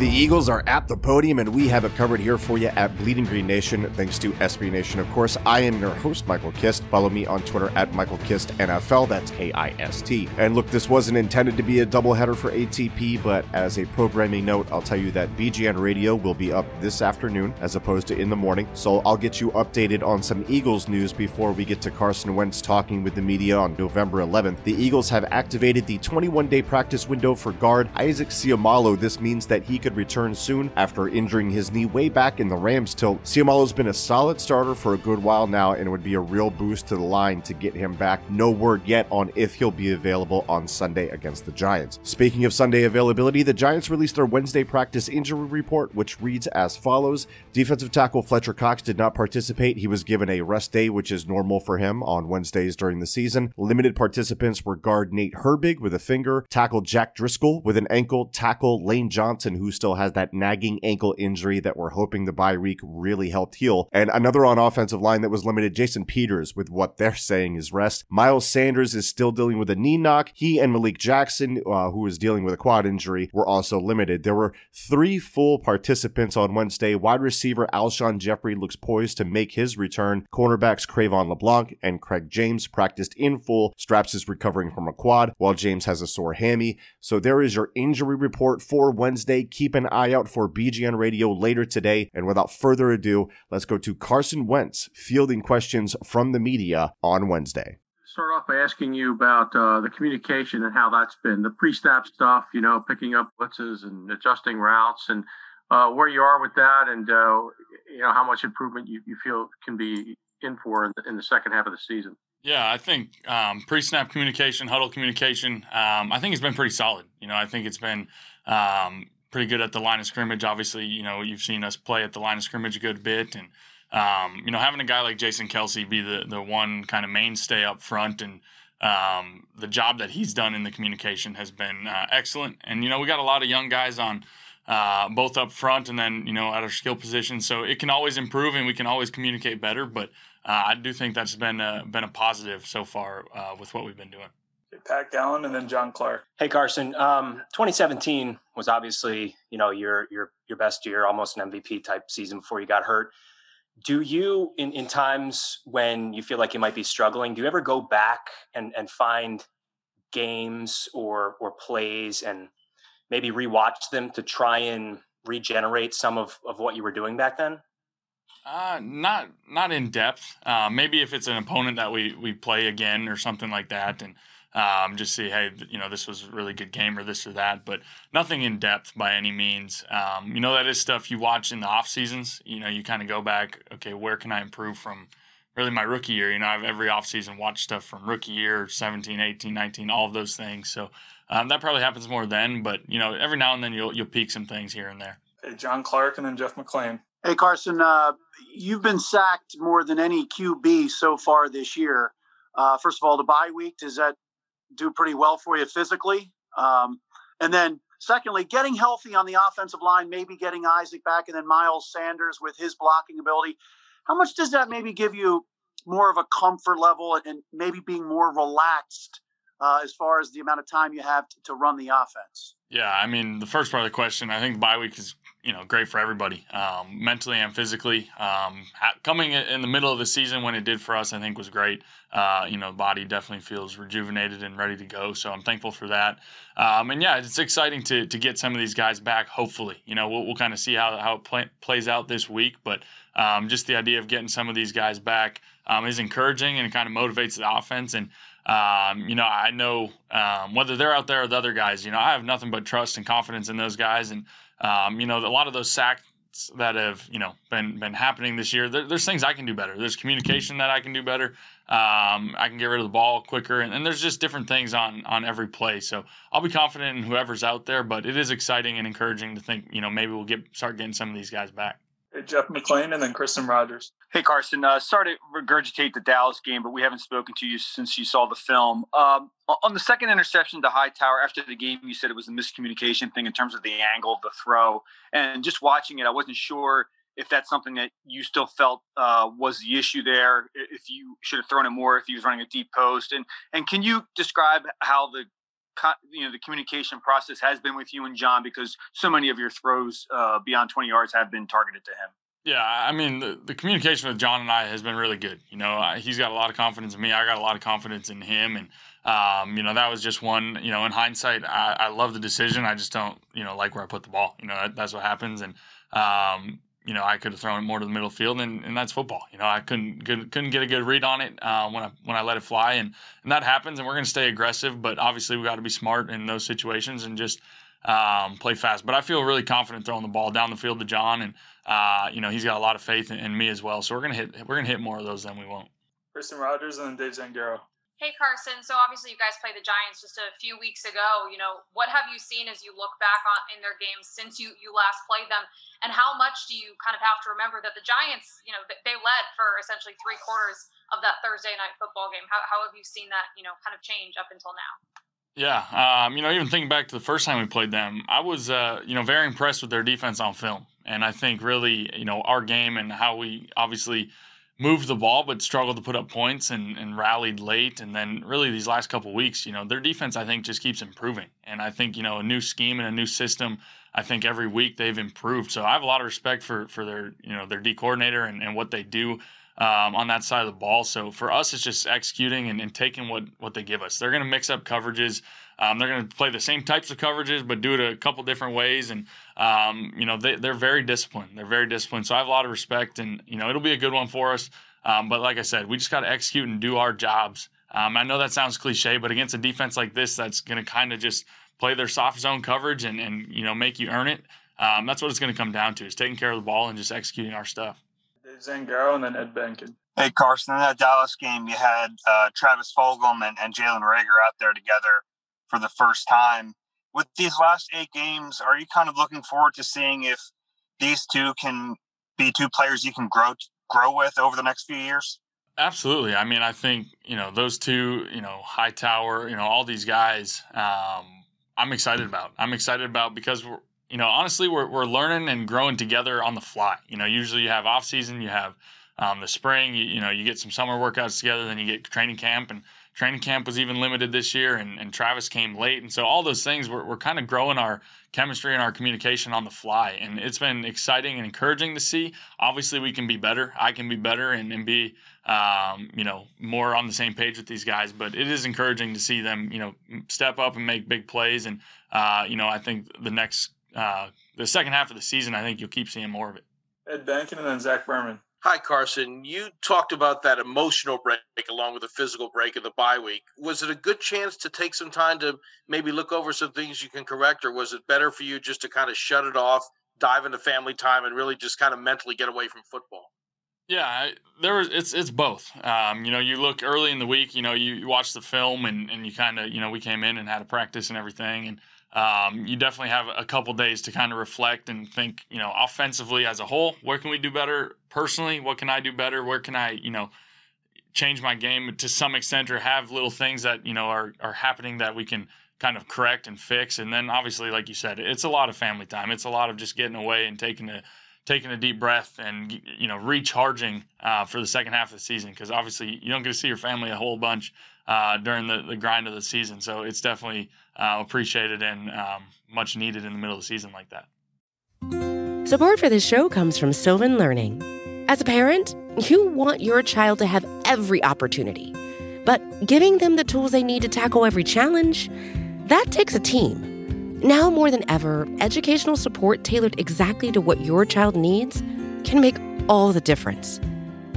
The Eagles are at the podium, and we have it covered here for you at Bleeding Green Nation, thanks to SB Nation. Of course, I am your host, Michael Kist. Follow me on Twitter at Michael Kist NFL. That's K I S T. And look, this wasn't intended to be a doubleheader for ATP, but as a programming note, I'll tell you that BGN Radio will be up this afternoon as opposed to in the morning. So I'll get you updated on some Eagles news before we get to Carson Wentz talking with the media on November 11th. The Eagles have activated the 21 day practice window for guard Isaac Seumalo. This means that he could return soon after injuring his knee way back in the Rams tilt. Seumalo's been a solid starter for a good while now and it would be a real boost to the line to get him back. No word yet on if he'll be available on Sunday against the Giants. Speaking of Sunday availability, the Giants released their Wednesday practice injury report, which reads as follows Defensive tackle Fletcher Cox did not participate. He was given a rest day, which is normal for him on Wednesdays during the season. Limited participants were guard Nate Herbig with a finger, tackle Jack Driscoll with an ankle, tackle Lane Johnson, who still has that nagging ankle injury that we're hoping the bye week really helped heal, and another on offensive line that was limited, Jason Peters, with what they're saying is rest. Miles Sanders is still dealing with a knee knock. He and Malik Jackson, uh, who is dealing with a quad injury, were also limited. There were three full participants on Wednesday. Wide receiver Alshon Jeffery looks poised to make his return. Cornerbacks Cre'Von LeBlanc and Craig James practiced in full. Straps is recovering from a quad, while James has a sore hammy. So there is your injury report for Wednesday. Keep an eye out for BGN Radio later today. And without further ado, let's go to Carson Wentz fielding questions from the media on Wednesday start off by asking you about uh, the communication and how that's been the pre-snap stuff. You know, picking up blitzes and adjusting routes, and uh, where you are with that, and uh, you know how much improvement you, you feel can be in for in the, in the second half of the season. Yeah, I think um, pre-snap communication, huddle communication, um, I think it's been pretty solid. You know, I think it's been um, pretty good at the line of scrimmage. Obviously, you know, you've seen us play at the line of scrimmage a good bit, and um, you know, having a guy like Jason Kelce be the the one kind of mainstay up front and um, the job that he's done in the communication has been uh, excellent. And you know, we got a lot of young guys on uh, both up front and then you know at our skill position, so it can always improve and we can always communicate better. But uh, I do think that's been been a positive so far uh, with what we've been doing. Pat Gallen and then John Clark. Hey Carson, um, 2017 was obviously you know your your your best year, almost an MVP type season before you got hurt do you in, in times when you feel like you might be struggling do you ever go back and, and find games or or plays and maybe rewatch them to try and regenerate some of, of what you were doing back then uh, not not in depth. Uh, maybe if it's an opponent that we we play again or something like that, and um, just see, hey, you know, this was a really good game or this or that, but nothing in depth by any means. Um, you know, that is stuff you watch in the off seasons. You know, you kind of go back, okay, where can I improve from really my rookie year? You know, I've every off season watched stuff from rookie year, 17, 18, 19, all of those things. So um, that probably happens more then, but you know, every now and then you'll you'll peek some things here and there. Hey, John Clark and then Jeff McLane. Hey Carson, uh, you've been sacked more than any QB so far this year. Uh, first of all, the bye week does that do pretty well for you physically. Um, and then, secondly, getting healthy on the offensive line, maybe getting Isaac back, and then Miles Sanders with his blocking ability. How much does that maybe give you more of a comfort level and maybe being more relaxed uh, as far as the amount of time you have to, to, run the offense? Yeah, I mean, the first part of the question, I think bye week is you know great for everybody, um, mentally and physically. Um, coming in the middle of the season when it did for us, I think was great. Uh, you know, body definitely feels rejuvenated and ready to go. So I'm thankful for that. Um, and yeah, it's exciting to to get some of these guys back. Hopefully, you know, we'll, we'll kind of see how how it play, plays out this week, but um, just the idea of getting some of these guys back um, is encouraging and it kind of motivates the offense and. Um, you know, I know um, whether they're out there or the other guys, you know, I have nothing but trust and confidence in those guys. And um, you know, a lot of those sacks that have you know been been happening this year. There, there's things I can do better. There's communication that I can do better. Um, I can get rid of the ball quicker, and, and, there's just different things on on every play. So I'll be confident in whoever's out there. But it is exciting and encouraging to think you know maybe we'll get start getting some of these guys back. Jeff McLane and then Kristen Rodgers. Hey, Carson. Uh, sorry to regurgitate the Dallas game, but we haven't spoken to you since you saw the film. Um, on the second interception to Hightower after the game, you said it was a miscommunication thing in terms of the angle of the throw. And just watching it, I wasn't sure if that's something that you still felt uh, was the issue there. If you should have thrown it more, if he was running a deep post, and and can you describe how the you know the communication process has been with you and John because so many of your throws uh, beyond 20 yards have been targeted to him. Yeah, I mean the, the communication with John and I has been really good. You know, he's got a lot of confidence in me. I got a lot of confidence in him, and um, you know that was just one. You know, in hindsight, I, I, love the decision. I just don't, you know, like where I put the ball. You know, that, that's what happens, and um, you know, I could have thrown it more to the middle field, and, and that's football. You know, I couldn't couldn't get a good read on it uh, when I when I let it fly, and and that happens. And we're going to stay aggressive, but obviously we got to be smart in those situations and just um, play fast. But I feel really confident throwing the ball down the field to John, and uh, you know he's got a lot of faith in, in, me as well. So we're gonna hit we're gonna hit more of those than we won't. Kristen Rodgers and then Dave Zangaro. Hey Carson, so obviously you guys played the Giants just a few weeks ago. You know, what have you seen as you look back on in their games since you you last played them, and how much do you kind of have to remember that the Giants, you know, they led for essentially three quarters of that Thursday night football game. How how have you seen that, you know, kind of change up until now? Yeah, um, you know, even thinking back to the first time we played them, I was, uh, you know, very impressed with their defense on film, and I think really, you know, our game and how we obviously moved the ball but struggled to put up points and, and rallied late. And then really these last couple weeks you know their defense i think just keeps improving. And i think you know a new scheme and a new system i think every week they've improved. So i have a lot of respect for for their you know their d coordinator and, and what they do um, on that side of the ball. So for us it's just executing and, and taking what what they give us. They're going to mix up coverages um, they're going to play the same types of coverages, but do it a couple different ways. And um, you know they, they're very disciplined. They're very disciplined. So I have a lot of respect, and you know it'll be a good one for us. Um, but like I said, we just got to execute and do our jobs. Um, I know that sounds cliche, but against a defense like this, that's going to kind of just play their soft zone coverage and and you know make you earn it. Um, that's what it's going to come down to: is taking care of the ball and just executing our stuff. Zangaro and then Ed Bankin. Hey Carson, in that Dallas game, you had uh, Travis Fulgham and, and Jalen Reagor out there together for the first time. With these last eight games, are you kind of looking forward to seeing if these two can be two players you can grow grow with over the next few years? Absolutely. I mean, I think you know those two. You know, Hightower. You know, all these guys. Um, I'm excited about. I'm excited about because we're you know honestly we're we're learning and growing together on the fly. You know, usually you have off season, you have um, the spring. You, you know, you get some summer workouts together, then you get training camp and training camp was even limited this year and, and Travis came late. And so all those things we're, we're kind of growing our chemistry and our communication on the fly. And it's been exciting and encouraging to see. Obviously we can be better. I can be better and, and be, um, you know, more on the same page with these guys, but it is encouraging to see them, you know, step up and make big plays. And, uh, you know, I think the next, uh, the second half of the season, I think you'll keep seeing more of it. Ed Bankin and then Zach Berman. Hi, Carson. You talked about that emotional break along with the physical break of the bye week. Was it a good chance to take some time to maybe look over some things you can correct, or was it better for you just to kind of shut it off, dive into family time, and really just kind of mentally get away from football? Yeah, there was. It's it's both. Um, you know, you look early in the week. You know, you, you watch the film, and and you kind of you know we came in and had a practice and everything, and um, you definitely have a couple days to kind of reflect and think, you know, offensively as a whole, where can we do better personally? What can I do better? Where can I, you know, change my game to some extent or have little things that, you know, are, are happening that we can kind of correct and fix. And then obviously, like you said, it's a lot of family time. It's a lot of just getting away and taking a, taking a deep breath and you know recharging uh, for the second half of the season because obviously you don't get to see your family a whole bunch uh, during the, the grind of the season. So it's definitely uh, appreciated and um, much needed in the middle of the season like that. Support for this show comes from Sylvan Learning. As a parent, you want your child to have every opportunity, but giving them the tools they need to tackle every challenge, that takes a team. Now more than ever, educational support tailored exactly to what your child needs can make all the difference.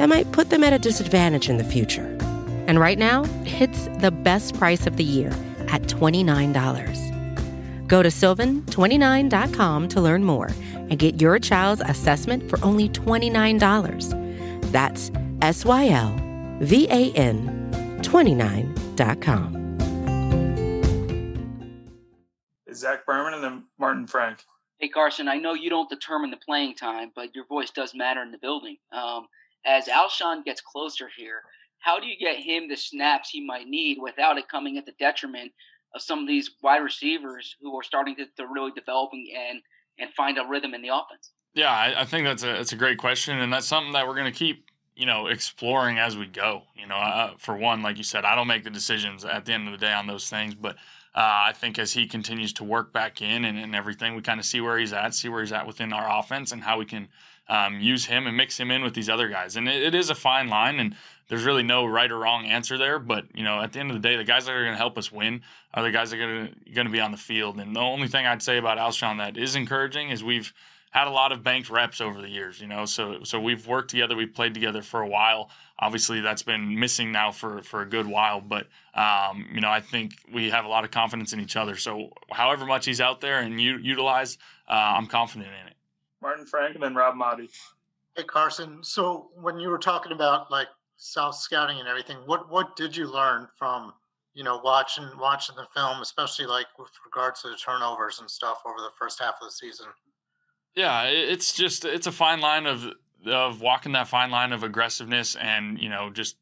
that might put them at a disadvantage in the future. And right now, it's the best price of the year at $29. Go to sylvan29.com to learn more and get your child's assessment for only $29. That's S Y L V A N 29.com. Zach Berman and then Martin Frank. Hey Carson, I know you don't determine the playing time, but your voice does matter in the building. Um, as Alshon gets closer here, how do you get him the snaps he might need without it coming at the detriment of some of these wide receivers who are starting to, to really develop and and find a rhythm in the offense? Yeah, I, I think that's a that's a great question, and that's something that we're going to keep you know exploring as we go. You know, uh, for one, like you said, I don't make the decisions at the end of the day on those things, but uh, I think as he continues to work back in and, and everything, we kind of see where he's at, see where he's at within our offense, and how we can um, use him and mix him in with these other guys. And it, it is a fine line, and there's really no right or wrong answer there. But you know, at the end of the day, the guys that are going to help us win are the guys that are going to be on the field. And the only thing I'd say about Alshon that is encouraging is we've had a lot of banked reps over the years, you know. So so we've worked together, we've played together for a while. Obviously, that's been missing now for for a good while, but um, you know, I think we have a lot of confidence in each other. So however much he's out there and u- utilize, uh, I'm confident in it. Martin Frank and then Rob Maaddi. Hey Carson, so when you were talking about like self scouting and everything, what what did you learn from you know watching watching the film, especially like with regards to the turnovers and stuff over the first half of the season? Yeah, it's just it's a fine line of of walking that fine line of aggressiveness and you know just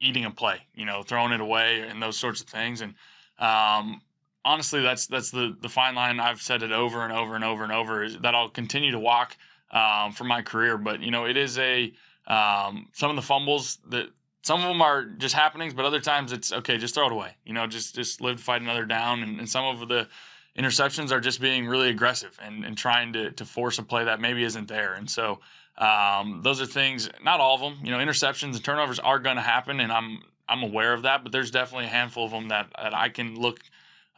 eating a play, you know, throwing it away and those sorts of things. And um, honestly, that's that's the the fine line. I've said it over and over and over and over that I'll continue to walk um, for my career. But you know, it is a um, some of the fumbles that some of them are just happenings, but other times it's okay, just throw it away. You know, just just live to fight another down. And, and some of the interceptions are just being really aggressive and, and trying to, to force a play that maybe isn't there. And so um, those are things, not all of them, you know, interceptions and turnovers are going to happen. And I'm, I'm aware of that, but there's definitely a handful of them that, that I can look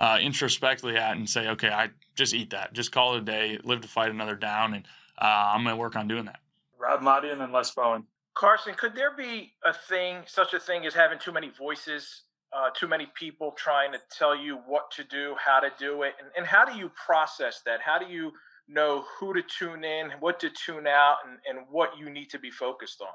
uh, introspectively at and say, okay, I just eat that, just call it a day, live to fight another down. And uh, I'm going to work on doing that. Rob Maaddi and then Les Bowen. Carson, could there be a thing, such a thing as having too many voices uh, too many people trying to tell you what to do, how to do it, and, and how do you process that? How do you know who to tune in, what to tune out, and, and what you need to be focused on?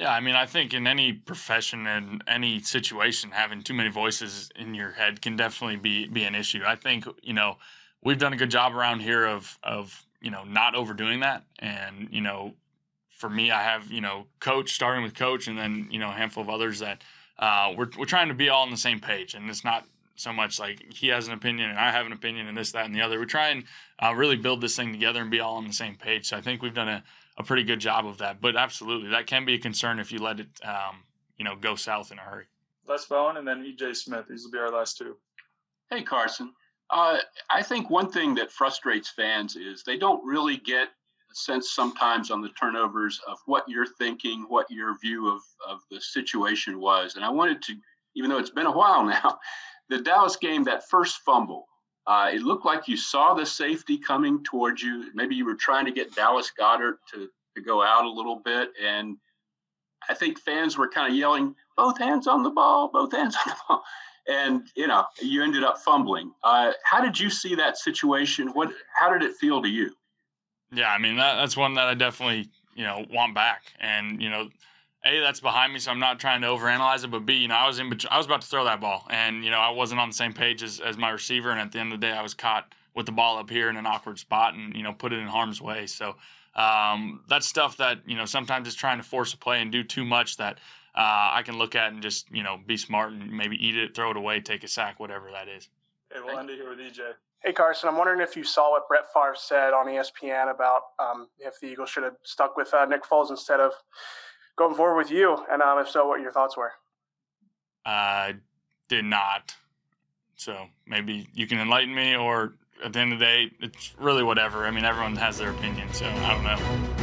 Yeah, I mean, I think in any profession and any situation, having too many voices in your head can definitely be be an issue. I think you know we've done a good job around here of of you know not overdoing that, and you know, for me, I have you know coach starting with coach, and then you know a handful of others that uh, we're we're trying to be all on the same page, and it's not so much like he has an opinion and I have an opinion and this, that, and the other. We try and uh, really build this thing together and be all on the same page. So I think we've done a, a pretty good job of that. But absolutely, that can be a concern if you let it, um, you know, go south in a hurry. Les Bowen and then EJ Smith. These will be our last two. Hey, Carson. Uh, I think one thing that frustrates fans is they don't really get a sense sometimes on the turnovers of what you're thinking, what your view of, of the situation was. And I wanted to, even though it's been a while now, the Dallas game, that first fumble, uh, it looked like you saw the safety coming towards you. Maybe you were trying to get Dallas Goedert to, to go out a little bit. And I think fans were kind of yelling, both hands on the ball, both hands on the ball. And, you know, you ended up fumbling. Uh, how did you see that situation? What, how did it feel to you? Yeah, I mean that, that's one that I definitely you know want back, and you know a that's behind me, so I'm not trying to overanalyze it. But b, you know, I was in, I was about to throw that ball, and you know, I wasn't on the same page as, as my receiver, and at the end of the day, I was caught with the ball up here in an awkward spot, and you know, put it in harm's way. So um, that's stuff that you know sometimes is trying to force a play and do too much that uh, I can look at and just you know be smart and maybe eat it, throw it away, take a sack, whatever that is. Hey, we'll end it here with EJ. Hey Carson, I'm wondering if you saw what Brett Favre said on ESPN about um, if the Eagles should have stuck with uh, Nick Foles instead of going forward with you, and um, if so, what your thoughts were. I did not. So maybe you can enlighten me, or at the end of the day, it's really whatever. I mean, everyone has their opinion, so I don't know.